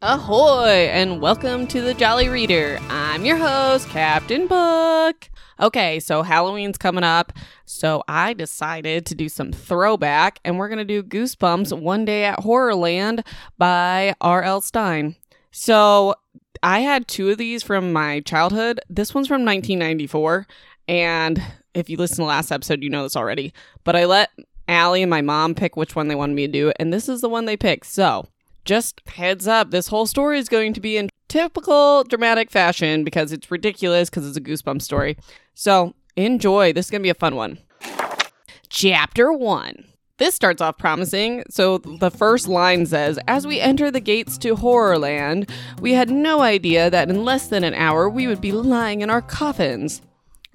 Ahoy, and welcome to the Jolly Reader. I'm your host, Captain Book. Okay, so Halloween's coming up, so I decided to do some throwback, and we're gonna do Goosebumps One Day at Horrorland by R.L. Stine. So I had two of these from my childhood. This one's from 1994, and if you listen to the last episode, you know this already. But I let Allie and my mom pick which one they wanted me to do, and this is the one they picked. So just heads up, this whole story is going to be in typical dramatic fashion because it's ridiculous because it's a goosebump story. So enjoy. This is going to be a fun one. Chapter 1. This starts off promising. So the first line says As we enter the gates to Horrorland, we had no idea that in less than an hour we would be lying in our coffins.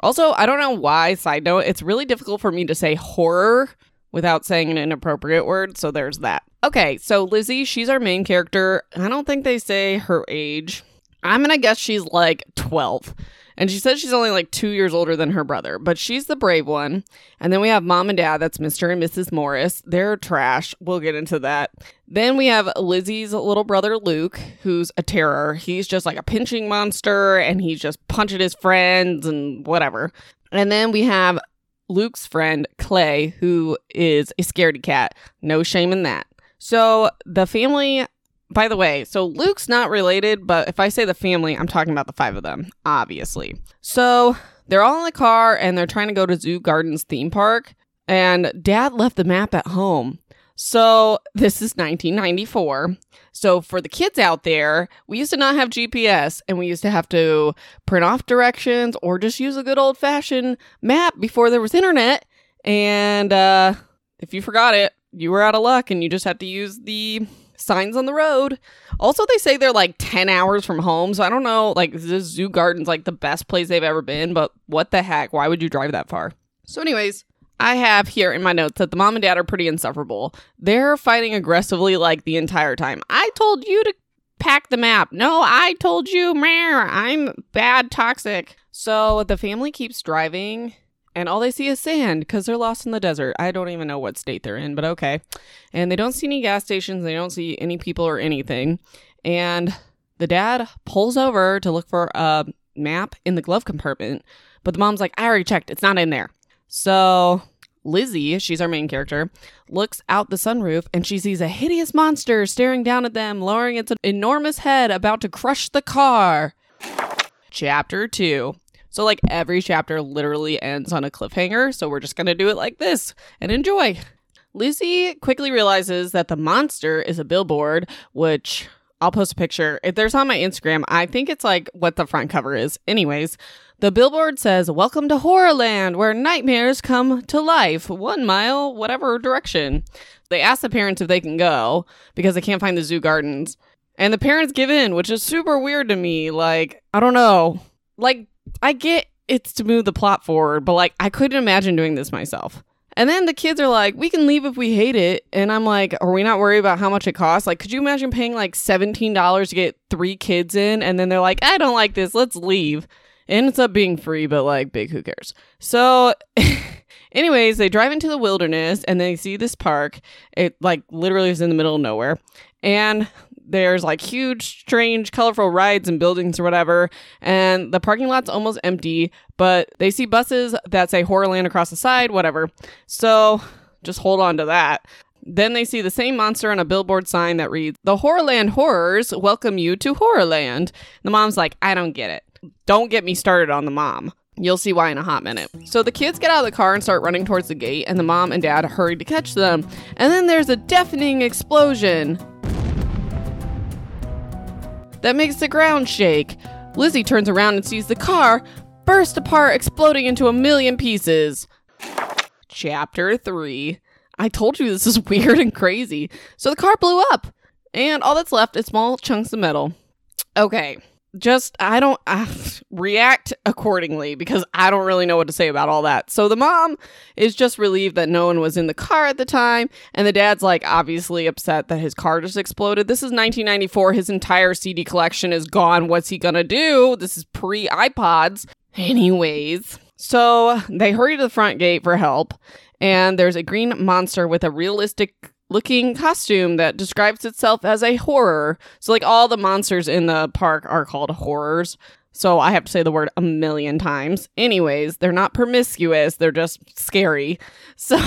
Also, I don't know why, side note, it's really difficult for me to say horror without saying an inappropriate word, so there's that. Okay, so Lizzie, she's our main character. I don't think they say her age. I'm gonna guess she's like 12. And she says she's only like two years older than her brother, but she's the brave one. And then we have mom and dad, that's Mr. and Mrs. Morris. They're trash. We'll get into that. Then we have Lizzie's little brother, Luke, who's a terror. He's just like a pinching monster and he's just punching his friends and whatever. And then we have Luke's friend, Clay, who is a scaredy cat. No shame in that. So the family by the way, so Luke's not related, but if I say the family, I'm talking about the five of them, obviously. So they're all in the car and they're trying to go to Zoo Gardens theme park, and dad left the map at home. So this is 1994. So for the kids out there, we used to not have GPS and we used to have to print off directions or just use a good old fashioned map before there was internet. And uh, if you forgot it, you were out of luck and you just had to use the signs on the road. Also, they say they're like 10 hours from home. So I don't know, like, this Zoo Garden's like the best place they've ever been, but what the heck? Why would you drive that far? So, anyways, I have here in my notes that the mom and dad are pretty insufferable. They're fighting aggressively like the entire time. I told you to pack the map. No, I told you, meh, I'm bad, toxic. So the family keeps driving and all they see is sand because they're lost in the desert. I don't even know what state they're in, but okay. And they don't see any gas stations, they don't see any people or anything. And the dad pulls over to look for a map in the glove compartment, but the mom's like, I already checked, it's not in there. So Lizzie, she's our main character, looks out the sunroof and she sees a hideous monster staring down at them, lowering its enormous head, about to crush the car. Chapter 2 so, like, every chapter literally ends on a cliffhanger. So, we're just to do it like this and enjoy. Lucy quickly realizes that the monster is a billboard, which I'll post a picture. If there's on my Instagram, I think it's like what the front cover is. Anyways, the billboard says, Welcome to Horrorland, where nightmares come to life, one mile, whatever direction. They ask the parents if they can go because they can't find the zoo gardens. And the parents give in, which is super weird to me. Like, I don't know. Like, I get it's to move the plot forward, but like I couldn't imagine doing this myself. And then the kids are like, we can leave if we hate it. And I'm like, are we not worried about how much it costs? Like, could you imagine paying like $17 to get three kids in? And then they're like, I don't like this. Let's leave. It ends up being free, but like, big, who cares? So, anyways, they drive into the wilderness and they see this park. It like literally is in the middle of nowhere. And there's like huge, strange, colorful rides and buildings or whatever, and the parking lot's almost empty, but they see buses that say Horrorland across the side, whatever. So just hold on to that. Then they see the same monster on a billboard sign that reads, The Horrorland Horrors welcome you to Horrorland. The mom's like, I don't get it. Don't get me started on the mom. You'll see why in a hot minute. So the kids get out of the car and start running towards the gate, and the mom and dad hurry to catch them. And then there's a deafening explosion that makes the ground shake. Lizzie turns around and sees the car burst apart, exploding into a million pieces. Chapter 3. I told you this is weird and crazy. So the car blew up, and all that's left is small chunks of metal. Okay, just I don't uh, react accordingly because I don't really know what to say about all that. So the mom is just relieved that no one was in the car at the time, and the dad's like obviously upset that his car just exploded. This is 1994. His entire CD collection is gone. What's he gonna do? This is pre iPods. Anyways, so they hurry to the front gate for help, and there's a green monster with a realistic looking costume that describes itself as a horror. So, like, all the monsters in the park are called horrors. So, I have to say the word a million times. Anyways, they're not promiscuous, they're just scary. So,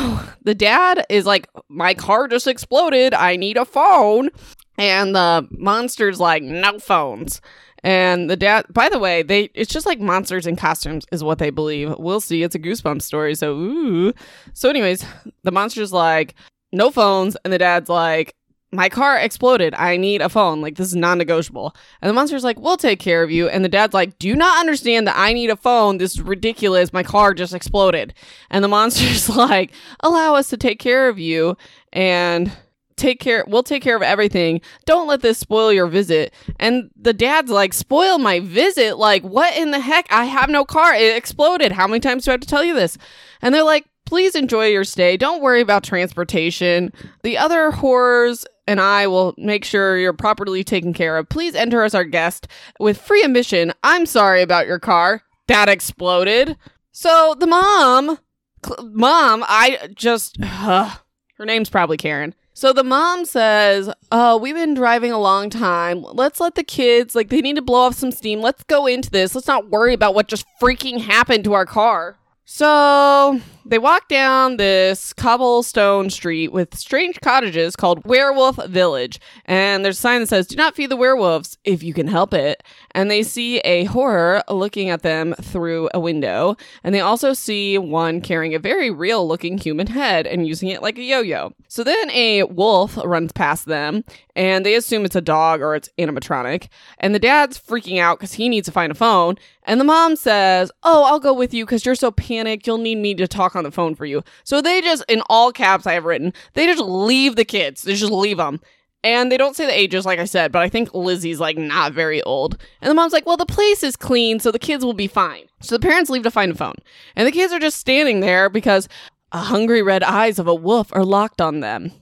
the dad is like, My car just exploded. I need a phone. And the monster's like, No phones. And the dad, by the way, they it's just like monsters in costumes is what they believe. We'll see. It's a goosebump story. So ooh. So, anyways, the monster's like, no phones, and the dad's like, my car exploded. I need a phone. Like, this is non negotiable. And the monster's like, we'll take care of you. And the dad's like, do you not understand that I need a phone? This is ridiculous. My car just exploded. And the monster's like, allow us to take care of you. And take care we'll take care of everything don't let this spoil your visit and the dad's like spoil my visit like what in the heck i have no car it exploded how many times do i have to tell you this and they're like please enjoy your stay don't worry about transportation the other horrors and I will make sure you're properly taken care of. Please enter as our guest with free admission. I'm sorry about your car. That exploded. So the mom, cl- mom, I just, uh, her name's probably Karen. So the mom says, Oh, we've been driving a long time. Let's let the kids, like, they need to blow off some steam. Let's go into this. Let's not worry about what just freaking happened to our car. So they walk down this cobblestone street with strange cottages called Werewolf Village. And there's a sign that says, Do not feed the werewolves if you can help it. And they see a horror looking at them through a window. And they also see one carrying a very real looking human head and using it like a yo yo. So then a wolf runs past them and they assume it's a dog or it's animatronic. And the dad's freaking out because he needs to find a phone. And the mom says, Oh, I'll go with you because you're so panicked. You'll need me to talk on the phone for you. So they just, in all caps I have written, they just leave the kids. They just leave them. And they don't say the ages, like I said, but I think Lizzie's like not very old. And the mom's like, well, the place is clean, so the kids will be fine. So the parents leave to find a phone. And the kids are just standing there because a hungry red eyes of a wolf are locked on them.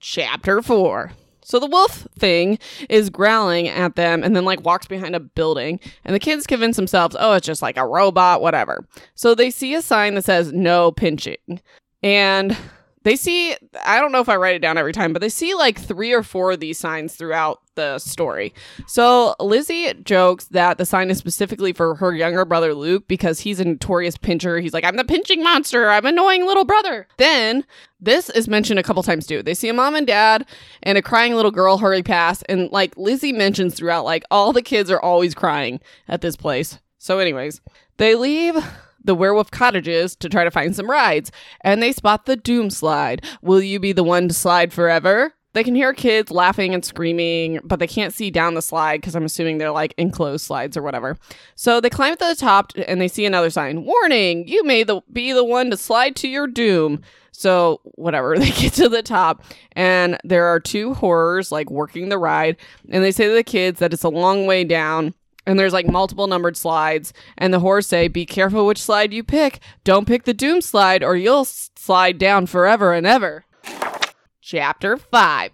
Chapter 4 so the wolf thing is growling at them and then like walks behind a building. And the kids convince themselves, oh, it's just like a robot, whatever. So they see a sign that says no pinching. And they see i don't know if i write it down every time but they see like three or four of these signs throughout the story. So lizzie jokes that the sign is specifically for her younger brother luke because he's a notorious pincher. He's like i'm the pinching monster. I'm annoying little brother. Then this is mentioned a couple times too. They see a mom and dad and a crying little girl hurry past and like lizzie mentions throughout like all the kids are always crying at this place. So anyways they leave the werewolf cottages to try to find some rides, and they spot the doom slide. Will you be the one to slide forever? They can hear kids laughing and screaming, but they can't see down the slide because I'm assuming they're like enclosed slides or whatever. So they climb to the top and they see another sign Warning, you may the- be the one to slide to your doom. So, whatever, they get to the top and there are two horrors like working the ride, and they say to the kids that it's a long way down and there's like multiple numbered slides and the horse say be careful which slide you pick. Don't pick the doom slide or you'll slide down forever and ever. Chapter 5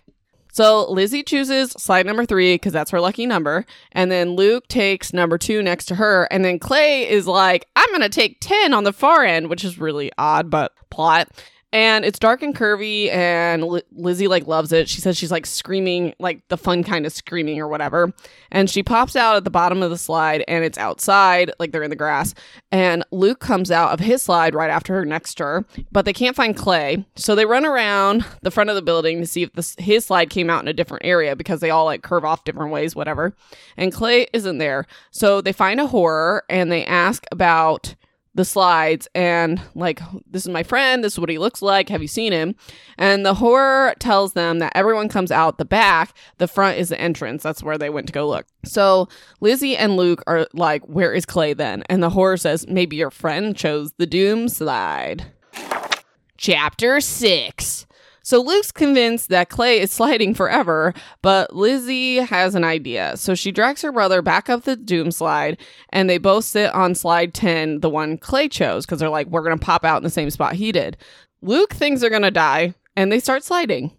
so lizzie chooses slide number three because that's her lucky number and then luke takes number two next to her and then clay is like i'm gonna take 10 on the far end which is really odd but plot and it's dark and curvy and L- lizzie like loves it. She says she's like screaming like the fun kind of screaming or whatever. And she pops out at the bottom of the slide and it's outside like they're in the grass. And luke comes out of his slide right after her next to her but they can't find clay. So they run around the front of the building to see if his slide came out in a different area because they all like curve off different ways whatever. And clay isn't there. So they find a horror and they ask about the slides and like this is my friend this is what he looks like have you seen him? And the horror tells them that everyone comes out the back the front is the entrance that's where they went to go look. So lizzie and luke are like where is clay then? And the horror says maybe your friend chose the doom slide. Chapter 6 so Luke's convinced that Clay is sliding forever, but Lizzie has an idea. So she drags her brother back up the doom slide, and they both sit on slide 10, the one Clay chose, because they're like, we're going to pop out in the same spot he did. Luke thinks they're going to die, and they start sliding.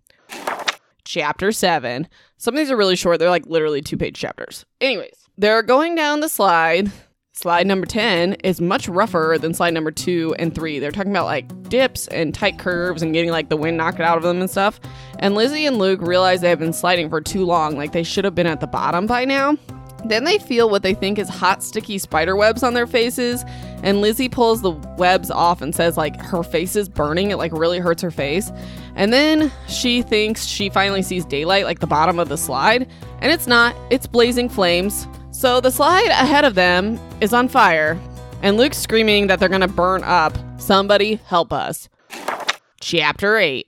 Chapter 7. Some of these are really short. They're like literally two page chapters. Anyways, they're going down the slide Slide number 10 is much rougher than slide number 2 and 3. They're talking about like dips and tight curves and getting like the wind knocked out of them and stuff. And Lizzie and Luke realize they have been sliding for too long, like they should have been at the bottom by now. Then they feel what they think is hot, sticky spider webs on their faces. And Lizzie pulls the webs off and says, like, her face is burning. It, like, really hurts her face. And then she thinks she finally sees daylight, like the bottom of the slide. And it's not, it's blazing flames. So the slide ahead of them is on fire. And Luke's screaming that they're gonna burn up. Somebody help us. Chapter 8.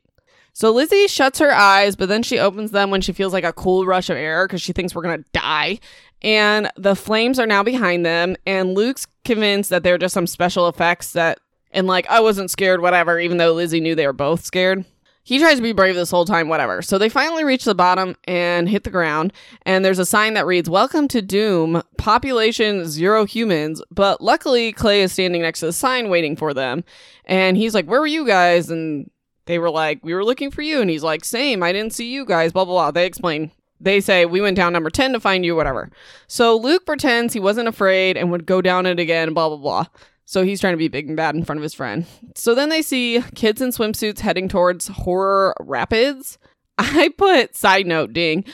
So Lizzie shuts her eyes, but then she opens them when she feels like a cool rush of air because she thinks we're gonna die. And the flames are now behind them, and Luke's convinced that they're just some special effects that, and like, I wasn't scared, whatever, even though Lizzie knew they were both scared. He tries to be brave this whole time, whatever. So they finally reach the bottom and hit the ground, and there's a sign that reads, Welcome to Doom, population zero humans. But luckily, Clay is standing next to the sign waiting for them. And he's like, Where were you guys? And they were like, We were looking for you. And he's like, Same, I didn't see you guys, blah, blah, blah. They explain. They say, We went down number 10 to find you, whatever. So Luke pretends he wasn't afraid and would go down it again, blah, blah, blah. So he's trying to be big and bad in front of his friend. So then they see kids in swimsuits heading towards Horror Rapids. I put side note ding.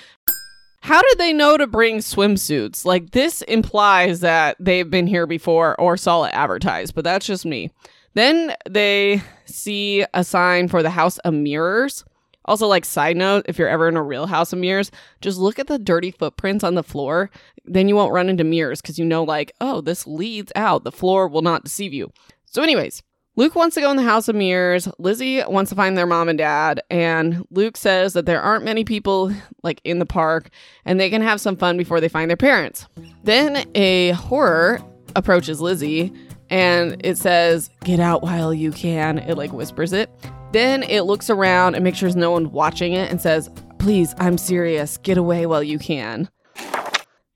How did they know to bring swimsuits? Like this implies that they've been here before or saw it advertised, but that's just me. Then they see a sign for the House of Mirrors. Also, like side note, if you're ever in a real house of mirrors, just look at the dirty footprints on the floor. Then you won't run into mirrors because you know, like, oh, this leads out. The floor will not deceive you. So, anyways, Luke wants to go in the house of mirrors. Lizzie wants to find their mom and dad. And Luke says that there aren't many people like in the park and they can have some fun before they find their parents. Then a horror approaches Lizzie and it says, Get out while you can. It like whispers it. Then it looks around and makes sure no one watching it and says, Please, I'm serious. Get away while you can.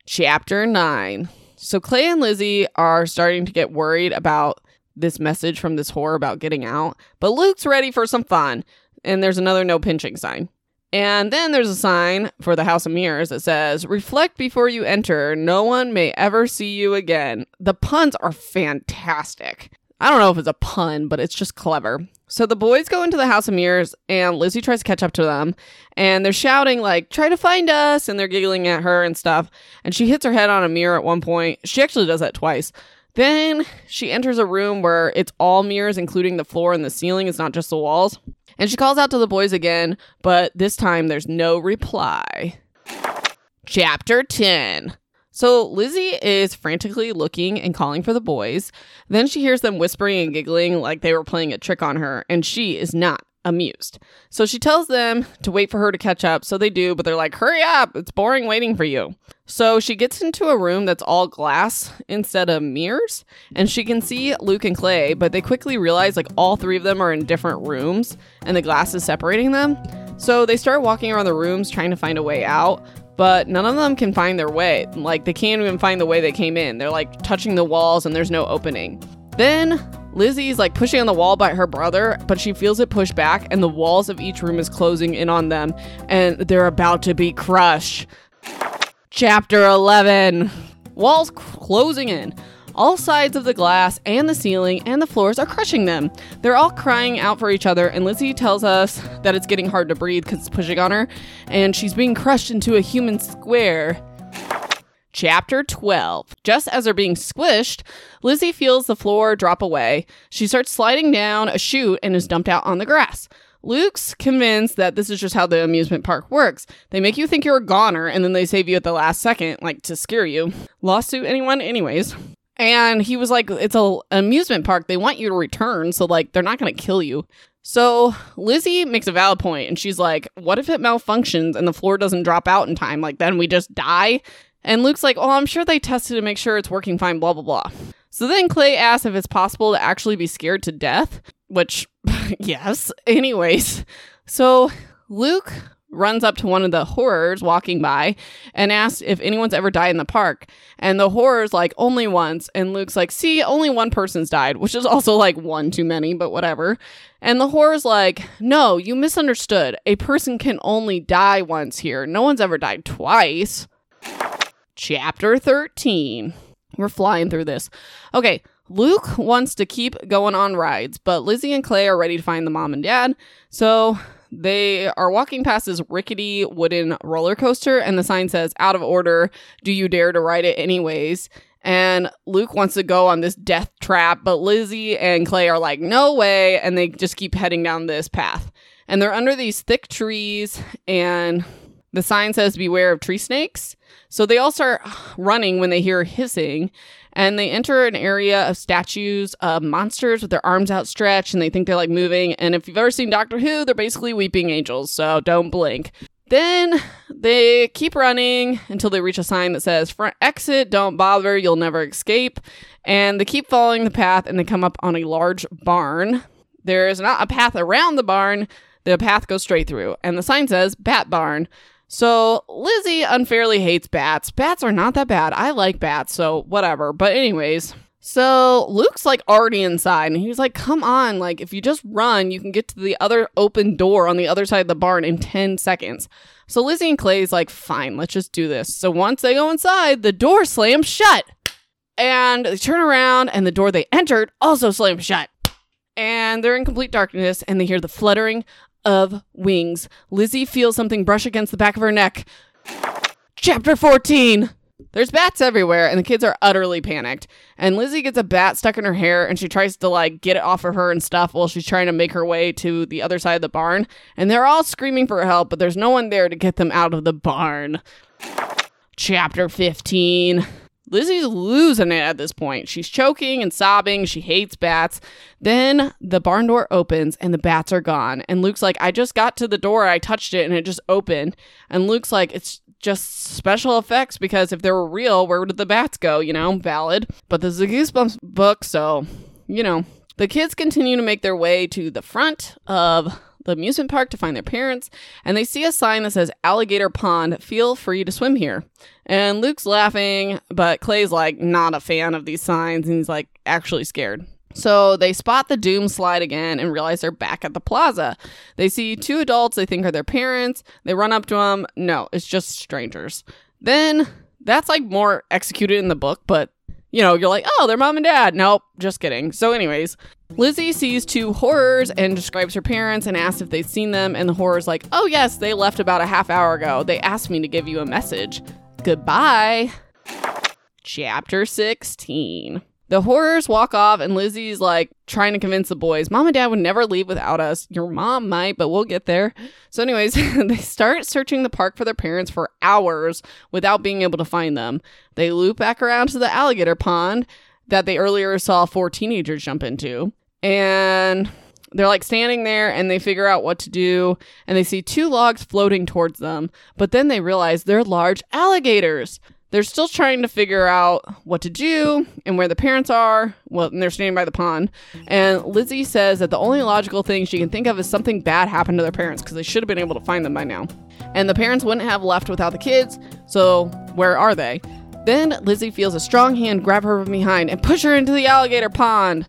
Chapter 9. So Clay and Lizzie are starting to get worried about this message from this whore about getting out, but Luke's ready for some fun. And there's another no pinching sign. And then there's a sign for the House of Mirrors that says, Reflect before you enter. No one may ever see you again. The puns are fantastic. I don't know if it's a pun, but it's just clever. So the boys go into the House of Mirrors and Lizzie tries to catch up to them and they're shouting like try to find us and they're giggling at her and stuff and she hits her head on a mirror at one point. She actually does that twice. Then she enters a room where it's all mirrors including the floor and the ceiling, it's not just the walls. And she calls out to the boys again, but this time there's no reply. Chapter 10 so Lizzie is frantically looking and calling for the boys. Then she hears them whispering and giggling like they were playing a trick on her, and she is not amused. So she tells them to wait for her to catch up. So they do, but they're like, hurry up, it's boring waiting for you. So she gets into a room that's all glass instead of mirrors, and she can see Luke and Clay, but they quickly realize like all three of them are in different rooms and the glass is separating them. So they start walking around the rooms trying to find a way out, but none of them can find their way. Like they can't even find the way they came in. They're like touching the walls and there's no opening. Then Lizzie's like pushing on the wall by her brother, but she feels it push back and the walls of each room is closing in on them and they're about to be crushed. Chapter 11 Walls closing in. All sides of the glass and the ceiling and the floors are crushing them. They're all crying out for each other, and Lizzie tells us that it's getting hard to breathe because it's pushing on her, and she's being crushed into a human square. Chapter 12. Just as they're being squished, Lizzie feels the floor drop away. She starts sliding down a chute and is dumped out on the grass. Luke's convinced that this is just how the amusement park works. They make you think you're a goner and then they save you at the last second, like to scare you. Lawsuit anyone? Anyways. And he was like, it's a, amusement park. They want you to return. So, like, they're not going to kill you. So Lizzie makes a valid point and she's like, what if it malfunctions and the floor doesn't drop out in time? Like, then we just die? And Luke's like, oh, I'm sure they tested to make sure it's working fine, blah, blah, blah. So then Clay asks if it's possible to actually be scared to death, which, yes. Anyways, so Luke runs up to one of the horrors walking by and asks if anyone's ever died in the park. And the horror's like, only once. And Luke's like, see, only one person's died, which is also like one too many, but whatever. And the horror's like, no, you misunderstood. A person can only die once here. No one's ever died twice. Chapter 13. We're flying through this. Okay, Luke wants to keep going on rides, but Lizzie and Clay are ready to find the mom and dad. So they are walking past this rickety wooden roller coaster, and the sign says, Out of order. Do you dare to ride it anyways? And Luke wants to go on this death trap, but Lizzie and Clay are like, No way. And they just keep heading down this path. And they're under these thick trees, and the sign says, Beware of tree snakes. So they all start running when they hear hissing and they enter an area of statues of monsters with their arms outstretched and they think they're like moving. And if you've ever seen Doctor Who, they're basically weeping angels, so don't blink. Then they keep running until they reach a sign that says front exit, don't bother, you'll never escape. And they keep following the path and they come up on a large barn. There is not a path around the barn, the path goes straight through. And the sign says Bat Barn. So Lizzie unfairly hates bats. Bats are not that bad. I like bats, so whatever. But anyways, so Luke's like already inside and he's like, "Come on, like if you just run, you can get to the other open door on the other side of the barn in 10 seconds." So Lizzie and Clay's like, "Fine, let's just do this." So once they go inside, the door slams shut. And they turn around and the door they entered also slams shut. And they're in complete darkness and they hear the fluttering of wings. Lizzie feels something brush against the back of her neck. Chapter 14. There's bats everywhere, and the kids are utterly panicked. And Lizzie gets a bat stuck in her hair, and she tries to like get it off of her and stuff while she's trying to make her way to the other side of the barn. And they're all screaming for help, but there's no one there to get them out of the barn. Chapter 15. Lizzie's losing it at this point. She's choking and sobbing. She hates bats. Then the barn door opens and the bats are gone. And Luke's like, I just got to the door. I touched it and it just opened. And Luke's like, it's just special effects because if they were real, where would the bats go? You know, valid. But this is a Goosebumps book, so, you know. The kids continue to make their way to the front of the amusement park to find their parents, and they see a sign that says Alligator Pond, feel free to swim here. And Luke's laughing, but Clay's like not a fan of these signs, and he's like actually scared. So they spot the doom slide again and realize they're back at the plaza. They see two adults they think are their parents. They run up to them. No, it's just strangers. Then that's like more executed in the book, but you know, you're like, oh, they're mom and dad. Nope, just kidding. So, anyways, Lizzie sees two horrors and describes her parents and asks if they've seen them. And the horror's like, oh, yes, they left about a half hour ago. They asked me to give you a message. Goodbye. Chapter 16. The horrors walk off, and Lizzie's like trying to convince the boys, Mom and Dad would never leave without us. Your mom might, but we'll get there. So, anyways, they start searching the park for their parents for hours without being able to find them. They loop back around to the alligator pond that they earlier saw four teenagers jump into. And they're like standing there and they figure out what to do and they see two logs floating towards them, but then they realize they're large alligators. They're still trying to figure out what to do and where the parents are. Well, and they're standing by the pond. And Lizzie says that the only logical thing she can think of is something bad happened to their parents because they should have been able to find them by now. And the parents wouldn't have left without the kids, so where are they? Then Lizzie feels a strong hand grab her from behind and push her into the alligator pond.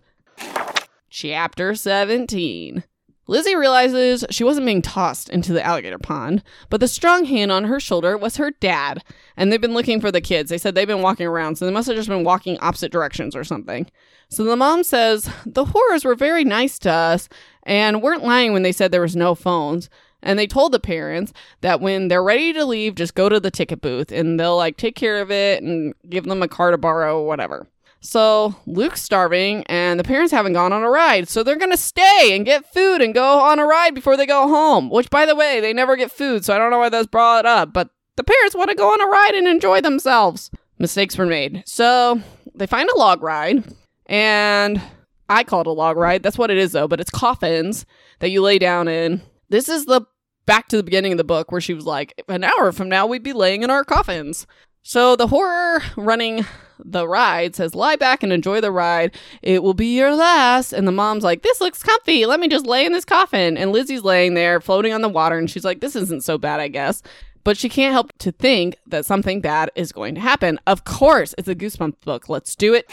Chapter 17. Lizzie realizes she wasn't being tossed into the alligator pond, but the strong hand on her shoulder was her dad. And they've been looking for the kids. They said they've been walking around, so they must have just been walking opposite directions or something. So the mom says, The horrors were very nice to us and weren't lying when they said there was no phones. And they told the parents that when they're ready to leave, just go to the ticket booth and they'll like take care of it and give them a car to borrow or whatever. So Luke's starving and the parents haven't gone on a ride. So they're going to stay and get food and go on a ride before they go home. Which, by the way, they never get food. So I don't know why that's brought up. But the parents want to go on a ride and enjoy themselves. Mistakes were made. So they find a log ride. And I call it a log ride. That's what it is, though. But it's coffins that you lay down in. This is the back to the beginning of the book where she was like, an hour from now, we'd be laying in our coffins. So the horror running the ride says, lie back and enjoy the ride. It will be your last. And the mom's like, this looks comfy. Let me just lay in this coffin. And Lizzie's laying there floating on the water. And she's like, this isn't so bad, I guess. But she can't help to think that something bad is going to happen. Of course, it's a Goosebumps book. Let's do it.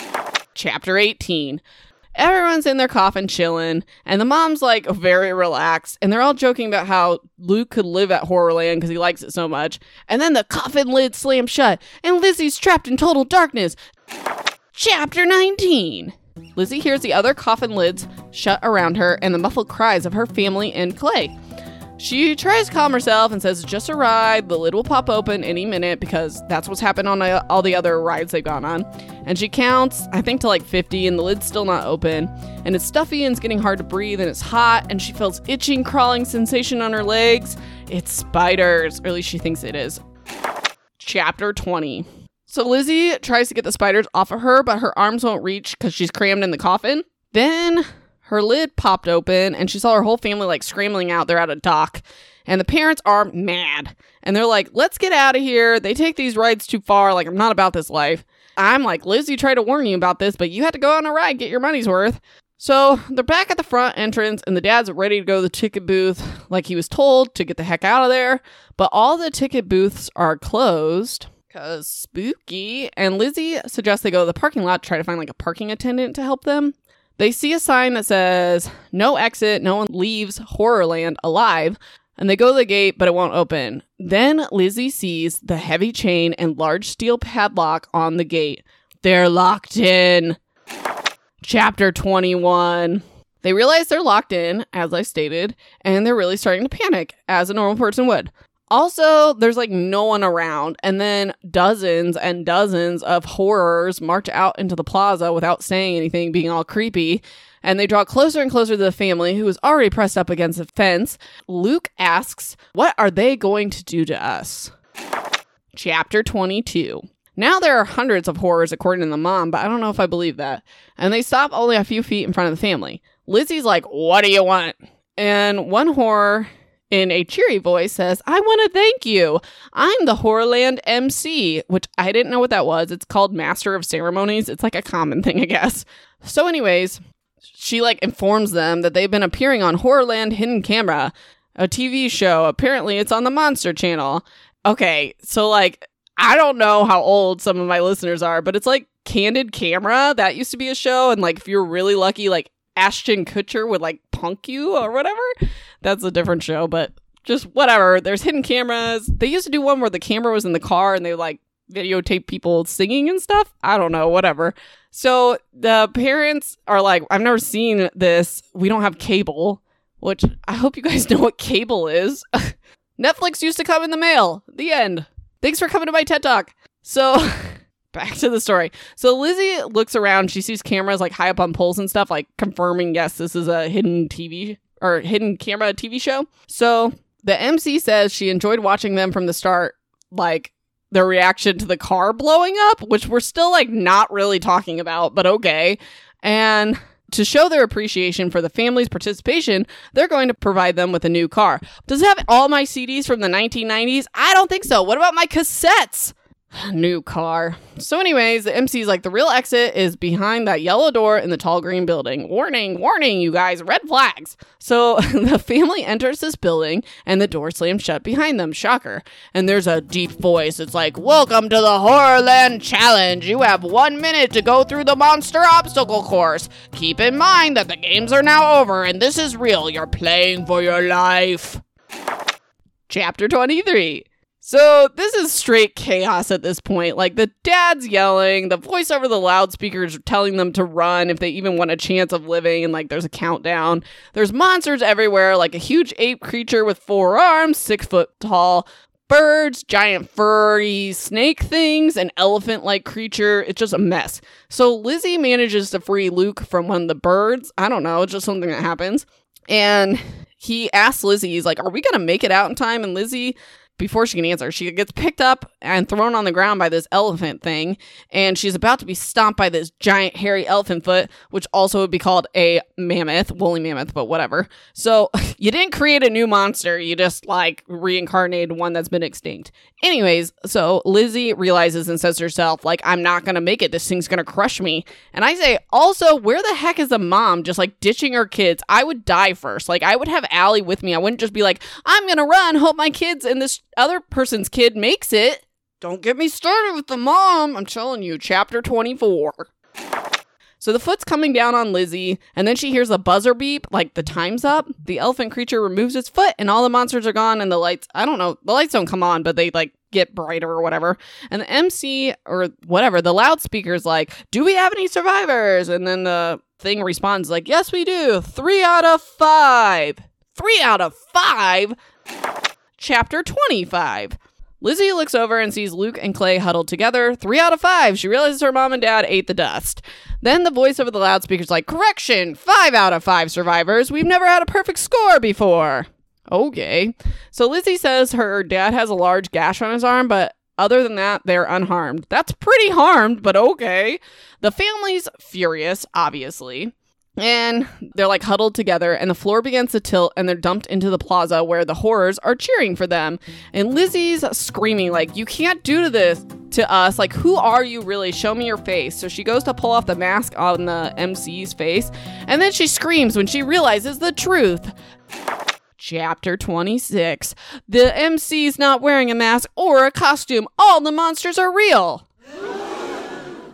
Chapter 18. Everyone's in their coffin chilling, and the mom's like very relaxed, and they're all joking about how Luke could live at Horrorland because he likes it so much. And then the coffin lid slams shut, and Lizzie's trapped in total darkness. Chapter 19 Lizzie hears the other coffin lids shut around her and the muffled cries of her family and Clay. She tries to calm herself and says just a ride. The lid will pop open any minute because that's what's happened on uh, all the other rides they've gone on. And she counts, I think, to like 50, and the lid's still not open. And it's stuffy and it's getting hard to breathe and it's hot. And she feels itching, crawling sensation on her legs. It's spiders, or at least she thinks it is. Chapter 20. So Lizzie tries to get the spiders off of her, but her arms won't reach because she's crammed in the coffin. Then her lid popped open and she saw her whole family like scrambling out. They're at a dock. And the parents are mad. And they're like, let's get out of here. They take these rides too far. Like, I'm not about this life. I'm like, Lizzie tried to warn you about this, but you had to go on a ride, get your money's worth. So they're back at the front entrance, and the dad's ready to go to the ticket booth like he was told to get the heck out of there. But all the ticket booths are closed because spooky. And Lizzie suggests they go to the parking lot try to find like a parking attendant to help them. They see a sign that says, No exit, no one leaves Horrorland alive. And they go to the gate, but it won't open. Then Lizzie sees the heavy chain and large steel padlock on the gate. They're locked in. Chapter 21. They realize they're locked in, as I stated, and they're really starting to panic, as a normal person would. Also, there's like no one around, and then dozens and dozens of horrors march out into the plaza without saying anything, being all creepy. And they draw closer and closer to the family, who is already pressed up against the fence. Luke asks, What are they going to do to us? Chapter 22. Now there are hundreds of horrors, according to the mom, but I don't know if I believe that. And they stop only a few feet in front of the family. Lizzie's like, What do you want? And one horror in a cheery voice says, I want to thank you. I'm the Horrorland MC, which I didn't know what that was. It's called Master of Ceremonies. It's like a common thing, I guess. So, anyways, she like informs them that they've been appearing on Horrorland Hidden Camera, a TV show. Apparently, it's on the Monster Channel. Okay, so like, I don't know how old some of my listeners are, but it's like Candid Camera. That used to be a show. And like, if you're really lucky, like Ashton Kutcher would like punk you or whatever. That's a different show, but just whatever. There's hidden cameras. They used to do one where the camera was in the car and they like videotape people singing and stuff. I don't know, whatever. So the parents are like, I've never seen this. We don't have cable, which I hope you guys know what cable is. Netflix used to come in the mail. The end. Thanks for coming to my TED Talk. So back to the story. So Lizzie looks around. She sees cameras like high up on poles and stuff, like confirming, yes, this is a hidden TV or hidden camera TV show. So the MC says she enjoyed watching them from the start, like their reaction to the car blowing up, which we're still like not really talking about, but okay. And to show their appreciation for the family's participation, they're going to provide them with a new car. Does it have all my CDs from the 1990s? I don't think so. What about my cassettes? New car. So, anyways, the MC's like the real exit is behind that yellow door in the tall green building. Warning, warning, you guys, red flags. So, the family enters this building and the door slams shut behind them. Shocker. And there's a deep voice. It's like, Welcome to the Horrorland Challenge. You have one minute to go through the monster obstacle course. Keep in mind that the games are now over and this is real. You're playing for your life. Chapter 23. So this is straight chaos at this point. Like the dad's yelling, the voice over the loudspeakers telling them to run if they even want a chance of living, and like there's a countdown. There's monsters everywhere, like a huge ape creature with four arms, six foot tall, birds, giant furry snake things, an elephant like creature. It's just a mess. So Lizzie manages to free Luke from one of the birds. I don't know, it's just something that happens. And he asks Lizzie, he's like, Are we gonna make it out in time? And Lizzie before she can answer, she gets picked up and thrown on the ground by this elephant thing, and she's about to be stomped by this giant hairy elephant foot, which also would be called a mammoth, woolly mammoth, but whatever. So you didn't create a new monster, you just like reincarnated one that's been extinct. Anyways, so Lizzie realizes and says to herself, like, I'm not gonna make it, this thing's gonna crush me. And I say, also, where the heck is the mom just like ditching her kids? I would die first. Like, I would have Allie with me. I wouldn't just be like, I'm gonna run, hope my kids and this other person's kid makes it. Don't get me started with the mom. I'm telling you, chapter 24. So the foot's coming down on Lizzie, and then she hears a buzzer beep, like the time's up. The elephant creature removes its foot, and all the monsters are gone, and the lights, I don't know, the lights don't come on, but they like get brighter or whatever. And the MC or whatever, the loudspeaker's like, Do we have any survivors? And then the thing responds, like, Yes, we do. Three out of five. Three out of five? Chapter 25. Lizzie looks over and sees Luke and Clay huddled together. Three out of five. She realizes her mom and dad ate the dust. Then the voice over the loudspeaker's like, Correction! Five out of five survivors. We've never had a perfect score before. Okay. So Lizzie says her dad has a large gash on his arm, but other than that, they're unharmed. That's pretty harmed, but okay. The family's furious, obviously. And they're like huddled together, and the floor begins to tilt, and they're dumped into the plaza where the horrors are cheering for them. And Lizzie's screaming, like, You can't do this to us. Like, who are you really? Show me your face. So she goes to pull off the mask on the MC's face, and then she screams when she realizes the truth. Chapter 26. The MC's not wearing a mask or a costume. All the monsters are real.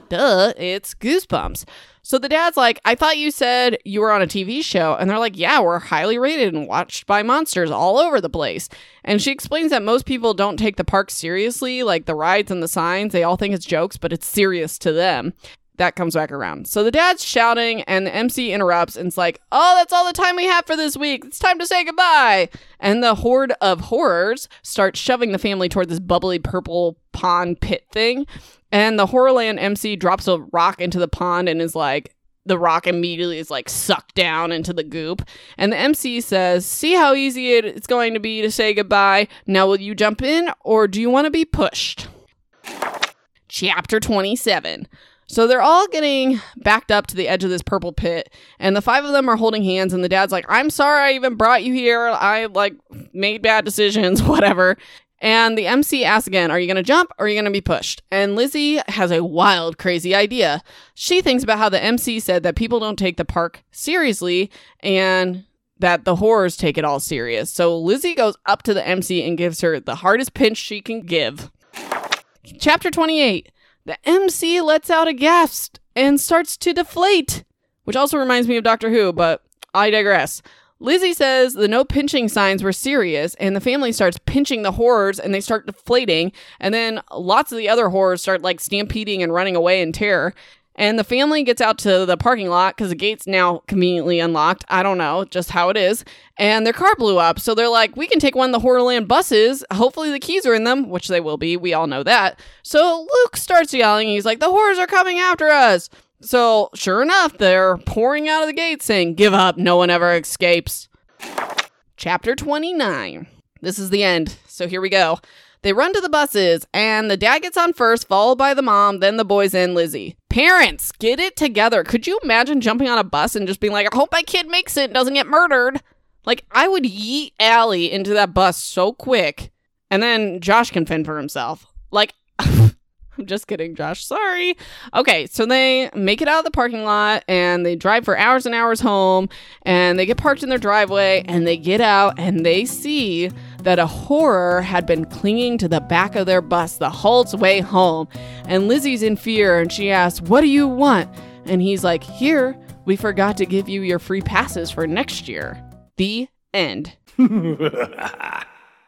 Duh, it's Goosebumps. So the dad's like, I thought you said you were on a TV show. And they're like, Yeah, we're highly rated and watched by monsters all over the place. And she explains that most people don't take the park seriously, like the rides and the signs. They all think it's jokes, but it's serious to them. That comes back around. So the dad's shouting, and the MC interrupts and it's like, Oh, that's all the time we have for this week. It's time to say goodbye. And the horde of horrors starts shoving the family toward this bubbly purple pond pit thing. And the Horrorland MC drops a rock into the pond and is like, the rock immediately is like sucked down into the goop. And the MC says, See how easy it's going to be to say goodbye. Now, will you jump in or do you want to be pushed? Chapter 27. So they're all getting backed up to the edge of this purple pit, and the five of them are holding hands. And the dad's like, I'm sorry I even brought you here. I like made bad decisions, whatever. And the MC asks again, Are you going to jump or are you going to be pushed? And Lizzie has a wild, crazy idea. She thinks about how the MC said that people don't take the park seriously and that the horrors take it all serious. So Lizzie goes up to the MC and gives her the hardest pinch she can give. Chapter 28 The MC lets out a gasp and starts to deflate, which also reminds me of Doctor Who, but I digress. Lizzie says the no pinching signs were serious, and the family starts pinching the horrors and they start deflating. And then lots of the other horrors start like stampeding and running away in terror. And the family gets out to the parking lot because the gate's now conveniently unlocked. I don't know, just how it is. And their car blew up. So they're like, we can take one of the Horrorland buses. Hopefully the keys are in them, which they will be. We all know that. So Luke starts yelling. He's like, the horrors are coming after us. So, sure enough, they're pouring out of the gate saying, Give up, no one ever escapes. Chapter 29. This is the end. So, here we go. They run to the buses, and the dad gets on first, followed by the mom, then the boys and Lizzie. Parents, get it together. Could you imagine jumping on a bus and just being like, I hope my kid makes it and doesn't get murdered? Like, I would yeet Allie into that bus so quick, and then Josh can fend for himself. Like, I'm just kidding, Josh. Sorry. Okay, so they make it out of the parking lot and they drive for hours and hours home and they get parked in their driveway and they get out and they see that a horror had been clinging to the back of their bus the whole way home. And Lizzie's in fear and she asks, What do you want? And he's like, Here, we forgot to give you your free passes for next year. The end.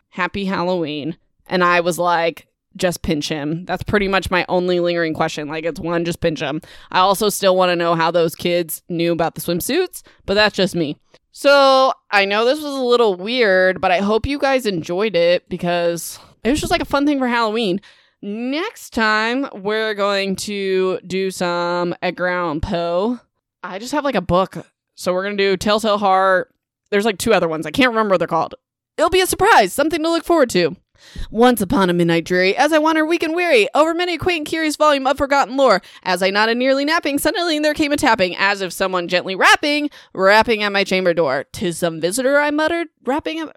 Happy Halloween. And I was like, just pinch him. That's pretty much my only lingering question. Like, it's one, just pinch him. I also still want to know how those kids knew about the swimsuits, but that's just me. So, I know this was a little weird, but I hope you guys enjoyed it because it was just like a fun thing for Halloween. Next time, we're going to do some Edgar Allan Poe. I just have like a book. So, we're going to do Telltale Heart. There's like two other ones. I can't remember what they're called. It'll be a surprise, something to look forward to. Once upon a midnight dreary, as I wander weak and weary over many a quaint and curious volume of forgotten lore, as I nodded nearly napping, suddenly there came a tapping, as if someone gently rapping, rapping at my chamber door. "'Tis some visitor," I muttered, rapping at,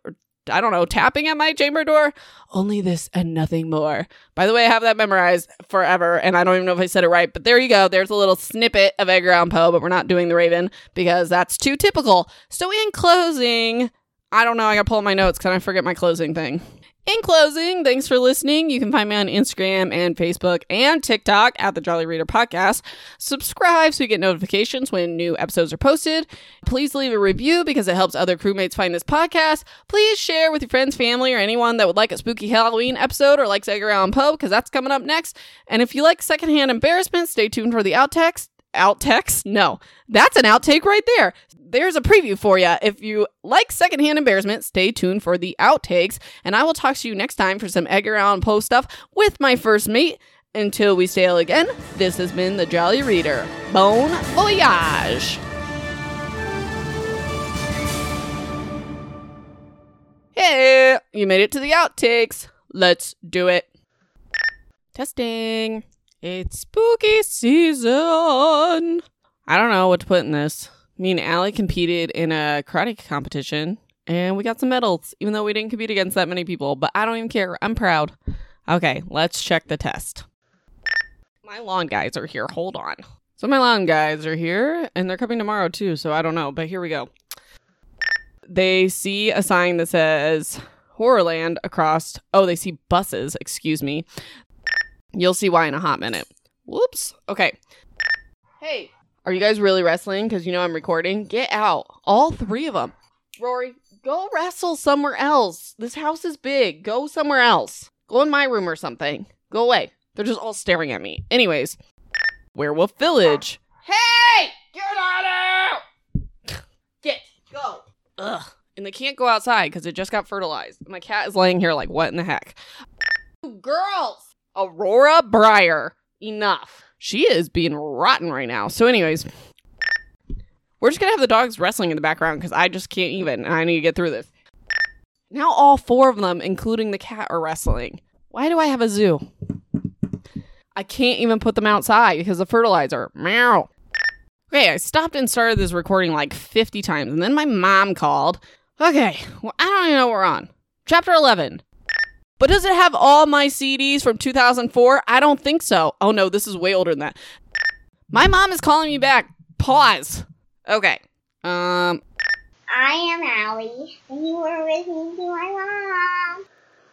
I don't know, tapping at my chamber door. Only this and nothing more. By the way, I have that memorized forever, and I don't even know if I said it right, but there you go. There's a little snippet of Edgar Allan Poe, but we're not doing the Raven because that's too typical. So, in closing, I don't know. I got to pull up my notes because I forget my closing thing. In closing, thanks for listening. You can find me on Instagram and Facebook and TikTok at the Jolly Reader Podcast. Subscribe so you get notifications when new episodes are posted. Please leave a review because it helps other crewmates find this podcast. Please share with your friends, family, or anyone that would like a spooky Halloween episode or likes Edgar Allan Poe because that's coming up next. And if you like secondhand embarrassment, stay tuned for the outtakes outtakes? No, that's an outtake right there. There's a preview for you. If you like secondhand embarrassment, stay tuned for the outtakes, and I will talk to you next time for some Edgar Allan Poe stuff with my first mate. Until we sail again, this has been the Jolly Reader. Bon voyage! Hey, you made it to the outtakes. Let's do it. Testing. It's spooky season. I don't know what to put in this. Me and Allie competed in a karate competition and we got some medals, even though we didn't compete against that many people. But I don't even care. I'm proud. Okay, let's check the test. My lawn guys are here. Hold on. So, my lawn guys are here and they're coming tomorrow too. So, I don't know. But here we go. They see a sign that says Horrorland across. Oh, they see buses, excuse me. You'll see why in a hot minute. Whoops. Okay. Hey, are you guys really wrestling? Because you know I'm recording. Get out. All three of them. Rory, go wrestle somewhere else. This house is big. Go somewhere else. Go in my room or something. Go away. They're just all staring at me. Anyways, Werewolf Village. Hey! Get out of Get. Go. Ugh. And they can't go outside because it just got fertilized. My cat is laying here like, what in the heck? Girls! Aurora Breyer. Enough. She is being rotten right now. So, anyways, we're just gonna have the dogs wrestling in the background because I just can't even. I need to get through this. Now, all four of them, including the cat, are wrestling. Why do I have a zoo? I can't even put them outside because of fertilizer. Meow. Okay, I stopped and started this recording like 50 times, and then my mom called. Okay, well, I don't even know what we're on. Chapter 11 but does it have all my CDs from 2004? I don't think so. Oh no, this is way older than that. My mom is calling me back. Pause. Okay. Um. I am Allie, and you are listening to my mom.